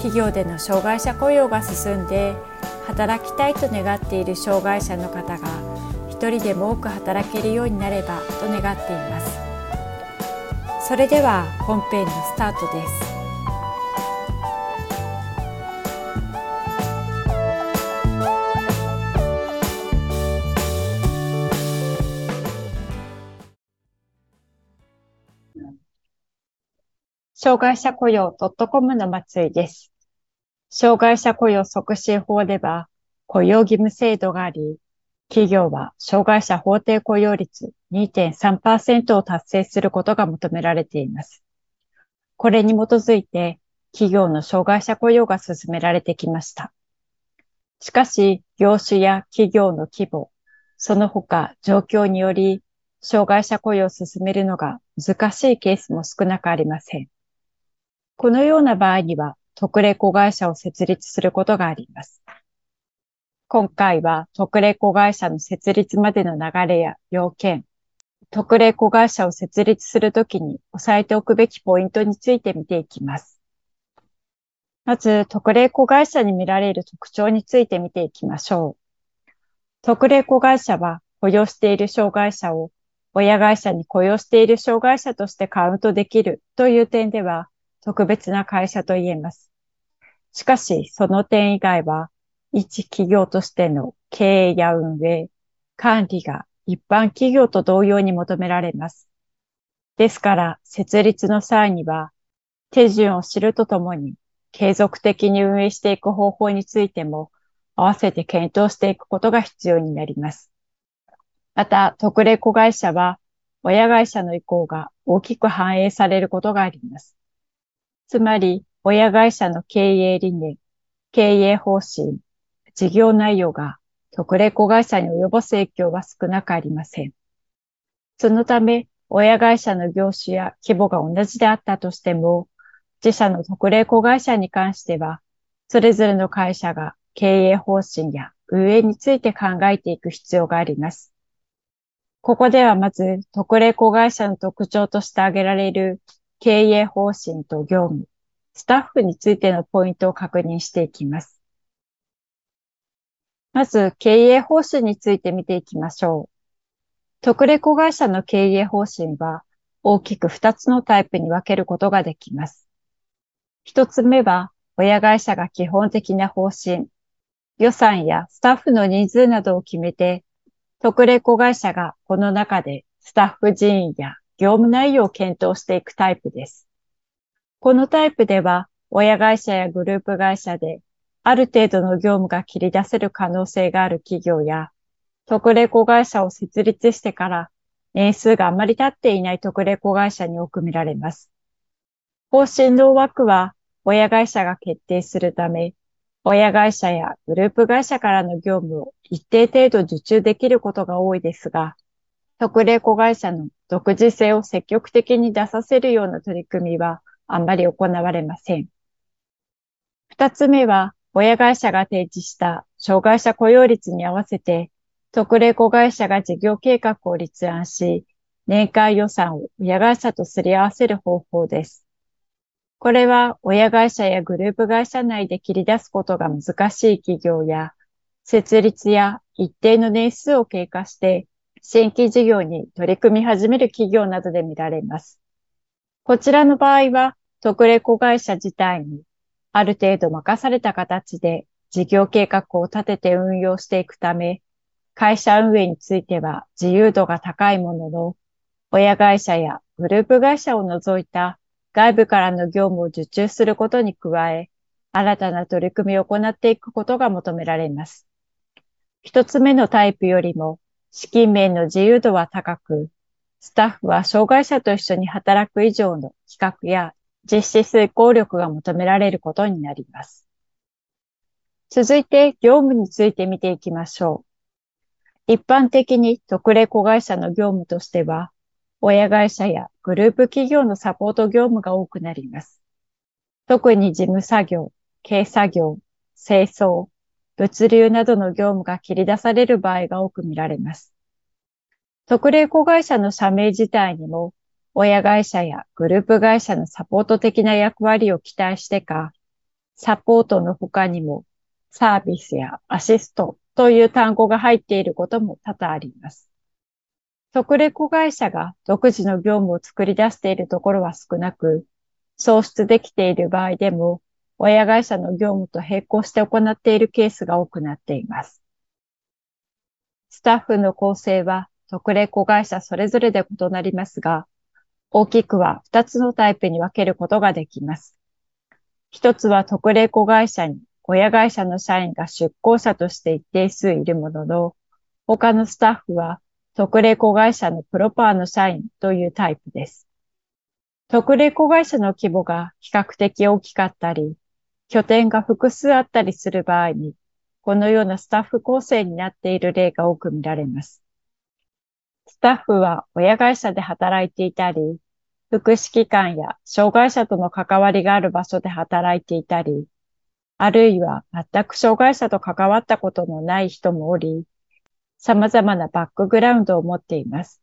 企業での障害者雇用が進んで働きたいと願っている障害者の方が一人でも多く働けるようになればと願っています。それでは本編のスタートです。障害者雇用 .com の松井です。障害者雇用促進法では雇用義務制度があり、企業は障害者法定雇用率2.3%を達成することが求められています。これに基づいて企業の障害者雇用が進められてきました。しかし、業種や企業の規模、その他状況により、障害者雇用を進めるのが難しいケースも少なくありません。このような場合には、特例子会社を設立することがあります。今回は特例子会社の設立までの流れや要件、特例子会社を設立するときに押さえておくべきポイントについて見ていきます。まず、特例子会社に見られる特徴について見ていきましょう。特例子会社は雇用している障害者を親会社に雇用している障害者としてカウントできるという点では、特別な会社と言えます。しかし、その点以外は、一企業としての経営や運営、管理が一般企業と同様に求められます。ですから、設立の際には、手順を知るとともに、継続的に運営していく方法についても、合わせて検討していくことが必要になります。また、特例子会社は、親会社の意向が大きく反映されることがあります。つまり、親会社の経営理念、経営方針、事業内容が特例子会社に及ぼす影響は少なくありません。そのため、親会社の業種や規模が同じであったとしても、自社の特例子会社に関しては、それぞれの会社が経営方針や運営について考えていく必要があります。ここではまず、特例子会社の特徴として挙げられる経営方針と業務、スタッフについてのポイントを確認していきます。まず、経営方針について見ていきましょう。特例子会社の経営方針は大きく2つのタイプに分けることができます。1つ目は、親会社が基本的な方針、予算やスタッフの人数などを決めて、特例子会社がこの中でスタッフ人員や業務内容を検討していくタイプです。このタイプでは、親会社やグループ会社で、ある程度の業務が切り出せる可能性がある企業や、特例子会社を設立してから年数があまり経っていない特例子会社に多く見られます。方針の枠は親会社が決定するため、親会社やグループ会社からの業務を一定程度受注できることが多いですが、特例子会社の独自性を積極的に出させるような取り組みはあんまり行われません。二つ目は、親会社が提示した障害者雇用率に合わせて、特例子会社が事業計画を立案し、年間予算を親会社とすり合わせる方法です。これは親会社やグループ会社内で切り出すことが難しい企業や、設立や一定の年数を経過して新規事業に取り組み始める企業などで見られます。こちらの場合は、特例子会社自体にある程度任された形で事業計画を立てて運用していくため、会社運営については自由度が高いものの、親会社やグループ会社を除いた外部からの業務を受注することに加え、新たな取り組みを行っていくことが求められます。一つ目のタイプよりも資金面の自由度は高く、スタッフは障害者と一緒に働く以上の企画や実施遂行力が求められることになります。続いて業務について見ていきましょう。一般的に特例子会社の業務としては、親会社やグループ企業のサポート業務が多くなります。特に事務作業、軽作業、清掃、物流などの業務が切り出される場合が多く見られます。特例子会社の社名自体にも、親会社やグループ会社のサポート的な役割を期待してか、サポートの他にもサービスやアシストという単語が入っていることも多々あります。特例子会社が独自の業務を作り出しているところは少なく、創出できている場合でも、親会社の業務と並行して行っているケースが多くなっています。スタッフの構成は特例子会社それぞれで異なりますが、大きくは2つのタイプに分けることができます。一つは特例子会社に親会社の社員が出向者として一定数いるものの、他のスタッフは特例子会社のプロパーの社員というタイプです。特例子会社の規模が比較的大きかったり、拠点が複数あったりする場合に、このようなスタッフ構成になっている例が多く見られます。スタッフは親会社で働いていたり、福祉機関や障害者との関わりがある場所で働いていたり、あるいは全く障害者と関わったことのない人もおり、様々なバックグラウンドを持っています。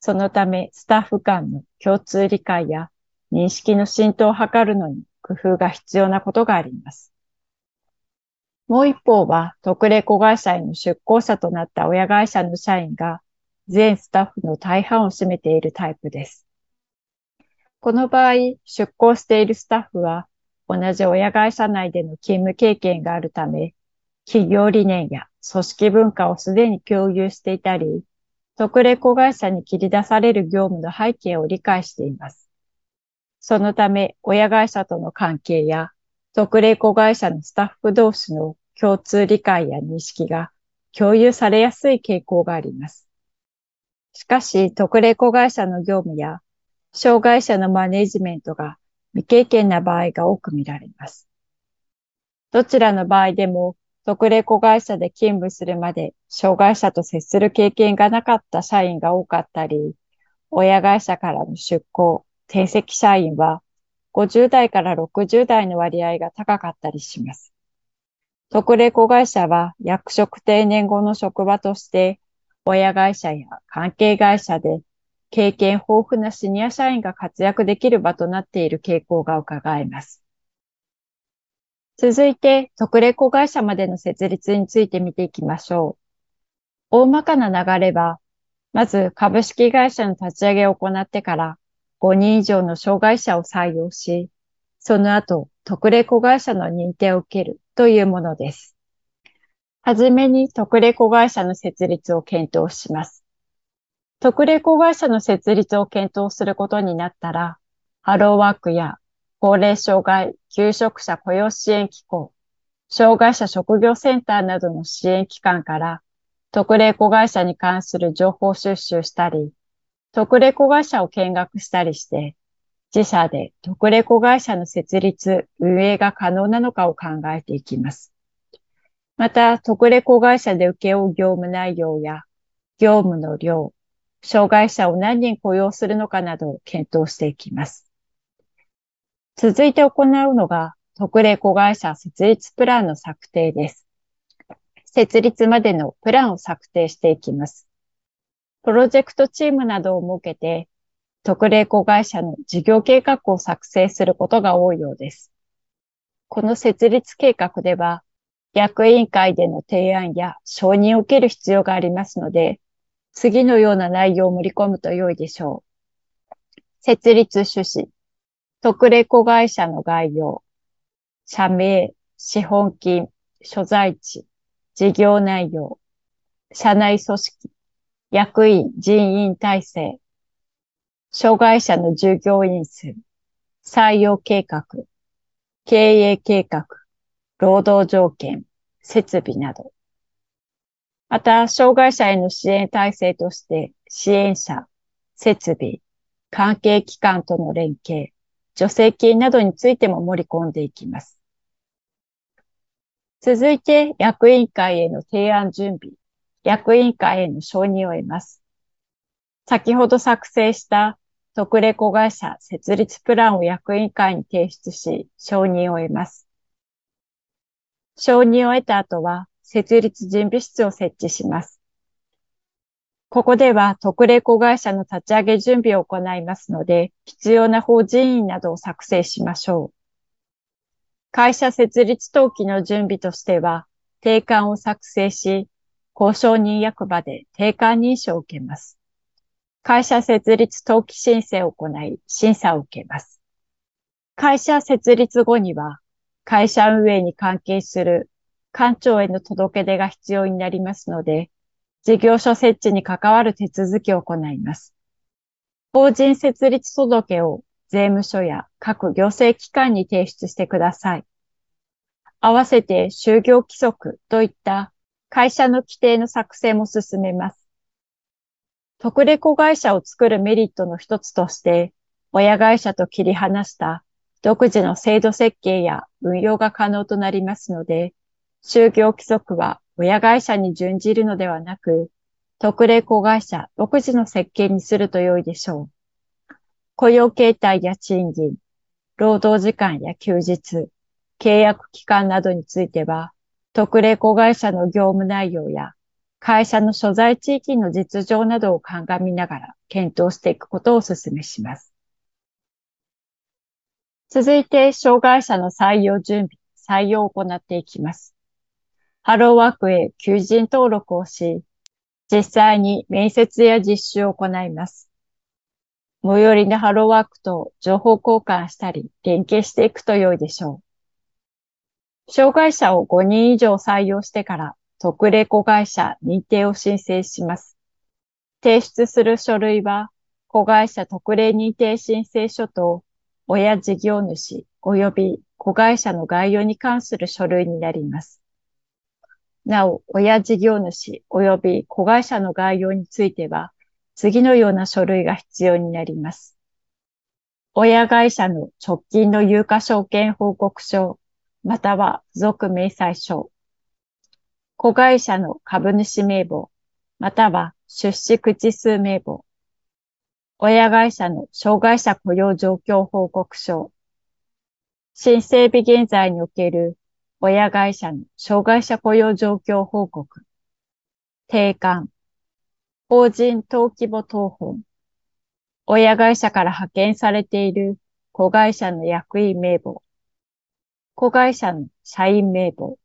そのため、スタッフ間の共通理解や認識の浸透を図るのに工夫が必要なことがあります。もう一方は、特例子会社への出向者となった親会社の社員が全スタッフの大半を占めているタイプです。この場合、出向しているスタッフは同じ親会社内での勤務経験があるため、企業理念や組織文化をすでに共有していたり、特例子会社に切り出される業務の背景を理解しています。そのため、親会社との関係や、特例子会社のスタッフ同士の共通理解や認識が共有されやすい傾向があります。しかし、特例子会社の業務や、障害者のマネジメントが未経験な場合が多く見られます。どちらの場合でも、特例子会社で勤務するまで障害者と接する経験がなかった社員が多かったり、親会社からの出向、定席社員は50代から60代の割合が高かったりします。特例子会社は役職定年後の職場として、親会社や関係会社で経験豊富なシニア社員が活躍できる場となっている傾向が伺えます。続いて、特例子会社までの設立について見ていきましょう。大まかな流れは、まず株式会社の立ち上げを行ってから5人以上の障害者を採用し、その後、特例子会社の認定を受けるというものです。はじめに特例子会社の設立を検討します。特例子会社の設立を検討することになったら、ハローワークや高齢障害、求職者雇用支援機構、障害者職業センターなどの支援機関から特例子会社に関する情報収集したり、特例子会社を見学したりして、自社で特例子会社の設立、運営が可能なのかを考えていきます。また、特例子会社で請け負う業務内容や業務の量、障害者を何人雇用するのかなどを検討していきます。続いて行うのが、特例子会社設立プランの策定です。設立までのプランを策定していきます。プロジェクトチームなどを設けて、特例子会社の事業計画を作成することが多いようです。この設立計画では、役員会での提案や承認を受ける必要がありますので、次のような内容を盛り込むと良いでしょう。設立趣旨、特例子会社の概要、社名、資本金、所在地、事業内容、社内組織、役員、人員体制、障害者の従業員数、採用計画、経営計画、労働条件、設備など。また、障害者への支援体制として、支援者、設備、関係機関との連携、助成金などについても盛り込んでいきます。続いて、役員会への提案準備、役員会への承認を得ます。先ほど作成した特例子会社設立プランを役員会に提出し、承認を得ます。承認を得た後は、設立準備室を設置します。ここでは特例子会社の立ち上げ準備を行いますので、必要な法人員などを作成しましょう。会社設立登記の準備としては、定款を作成し、交渉人役場で定款認証を受けます。会社設立登記申請を行い、審査を受けます。会社設立後には、会社運営に関係する官庁への届け出が必要になりますので、事業所設置に関わる手続きを行います。法人設立届を税務署や各行政機関に提出してください。合わせて就業規則といった会社の規定の作成も進めます。特例子会社を作るメリットの一つとして、親会社と切り離した独自の制度設計や運用が可能となりますので、就業規則は親会社に準じるのではなく、特例子会社独自の設計にすると良いでしょう。雇用形態や賃金、労働時間や休日、契約期間などについては、特例子会社の業務内容や会社の所在地域の実情などを鑑みながら検討していくことをお勧めします。続いて、障害者の採用準備、採用を行っていきます。ハローワークへ求人登録をし、実際に面接や実習を行います。最寄りのハローワークと情報交換したり、連携していくと良いでしょう。障害者を5人以上採用してから特例子会社認定を申請します。提出する書類は、子会社特例認定申請書と、親事業主及び子会社の概要に関する書類になります。なお、親事業主及び子会社の概要については、次のような書類が必要になります。親会社の直近の有価証券報告書、または付属明細書、子会社の株主名簿、または出資口数名簿、親会社の障害者雇用状況報告書、新整備現在における親会社の障害者雇用状況報告、定款、法人登記簿等本、親会社から派遣されている子会社の役員名簿、子会社の社員名簿、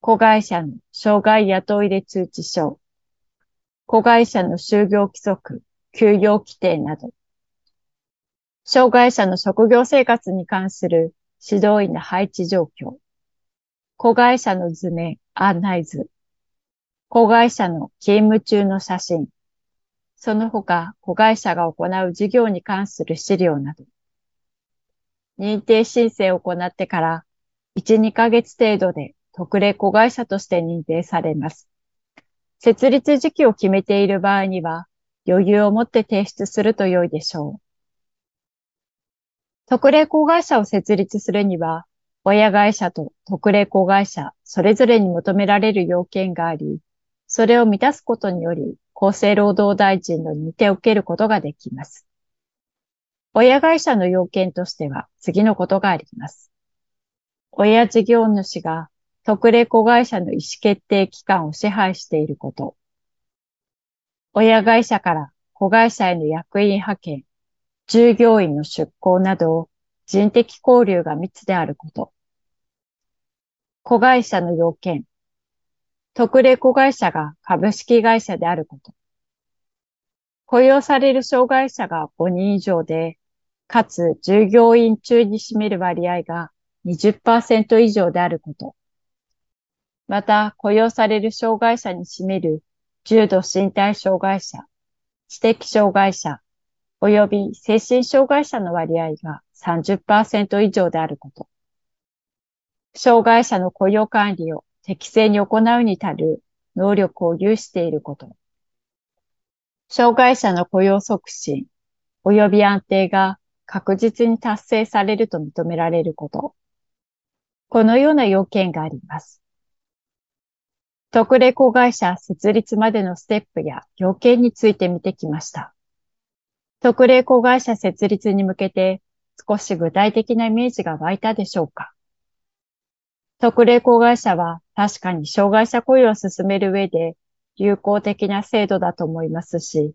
子会社の障害雇い入れ通知書、子会社の就業規則、休業規定など、障害者の職業生活に関する指導員の配置状況、子会社の図面、案内図、子会社の勤務中の写真、その他、子会社が行う事業に関する資料など、認定申請を行ってから1、2ヶ月程度で特例子会社として認定されます。設立時期を決めている場合には、余裕を持って提出すると良いでしょう。特例子会社を設立するには、親会社と特例子会社、それぞれに求められる要件があり、それを満たすことにより、厚生労働大臣の認定を受けることができます。親会社の要件としては次のことがあります。親事業主が特例子会社の意思決定機関を支配していること。親会社から子会社への役員派遣、従業員の出向など人的交流が密であること。子会社の要件。特例子会社が株式会社であること。雇用される障害者が5人以上で、かつ従業員中に占める割合が20%以上であること。また、雇用される障害者に占める重度身体障害者、知的障害者、及び精神障害者の割合が30%以上であること。障害者の雇用管理を適正に行うに至る能力を有していること。障害者の雇用促進及び安定が確実に達成されると認められること。このような要件があります。特例子会社設立までのステップや要件について見てきました。特例子会社設立に向けて少し具体的なイメージが湧いたでしょうか特例子会社は確かに障害者雇用を進める上で有効的な制度だと思いますし、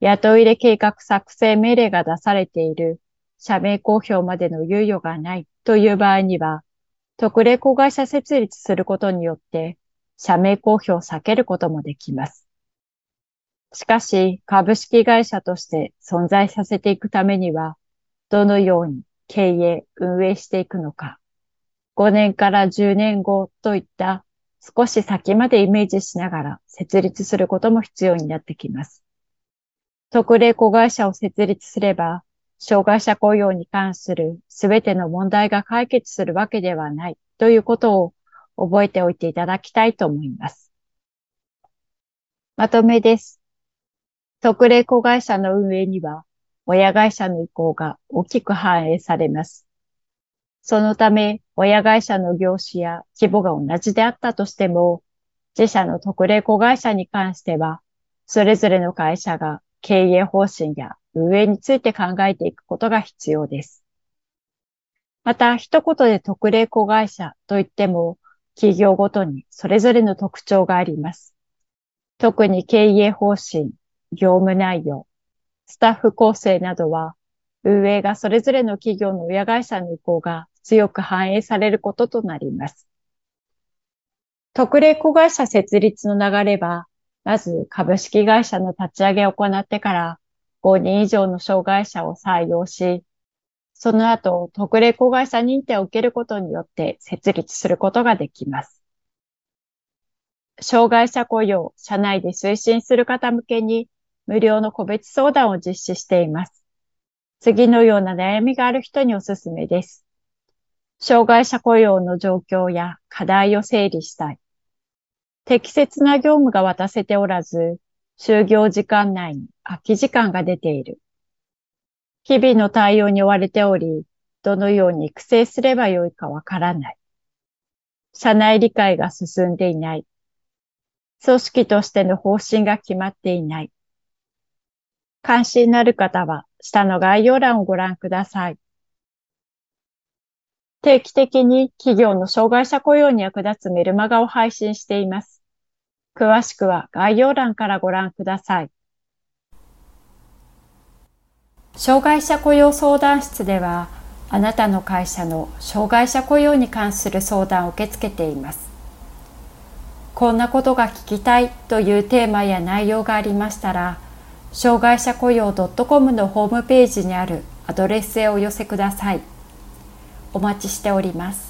雇い入れ計画作成命令が出されている社名公表までの猶予がないという場合には、特例子会社設立することによって、社名公表を避けることもできます。しかし、株式会社として存在させていくためには、どのように経営、運営していくのか、5年から10年後といった少し先までイメージしながら設立することも必要になってきます。特例子会社を設立すれば、障害者雇用に関するすべての問題が解決するわけではないということを覚えておいていただきたいと思います。まとめです。特例子会社の運営には、親会社の意向が大きく反映されます。そのため、親会社の業種や規模が同じであったとしても、自社の特例子会社に関しては、それぞれの会社が経営方針や運営について考えていくことが必要です。また、一言で特例子会社といっても、企業ごとにそれぞれの特徴があります。特に経営方針、業務内容、スタッフ構成などは、運営がそれぞれの企業の親会社の意向が強く反映されることとなります。特例子会社設立の流れは、まず株式会社の立ち上げを行ってから5人以上の障害者を採用し、その後、特例子会社認定を受けることによって設立することができます。障害者雇用、社内で推進する方向けに無料の個別相談を実施しています。次のような悩みがある人におすすめです。障害者雇用の状況や課題を整理したい。適切な業務が渡せておらず、就業時間内に空き時間が出ている。日々の対応に追われており、どのように育成すればよいかわからない。社内理解が進んでいない。組織としての方針が決まっていない。関心のある方は、下の概要欄をご覧ください。定期的に企業の障害者雇用に役立つメルマガを配信しています。詳しくは概要欄からご覧ください。障害者雇用相談室では、あなたの会社の障害者雇用に関する相談を受け付けています。こんなことが聞きたいというテーマや内容がありましたら、障害者雇用 .com のホームページにあるアドレスへお寄せください。お待ちしております。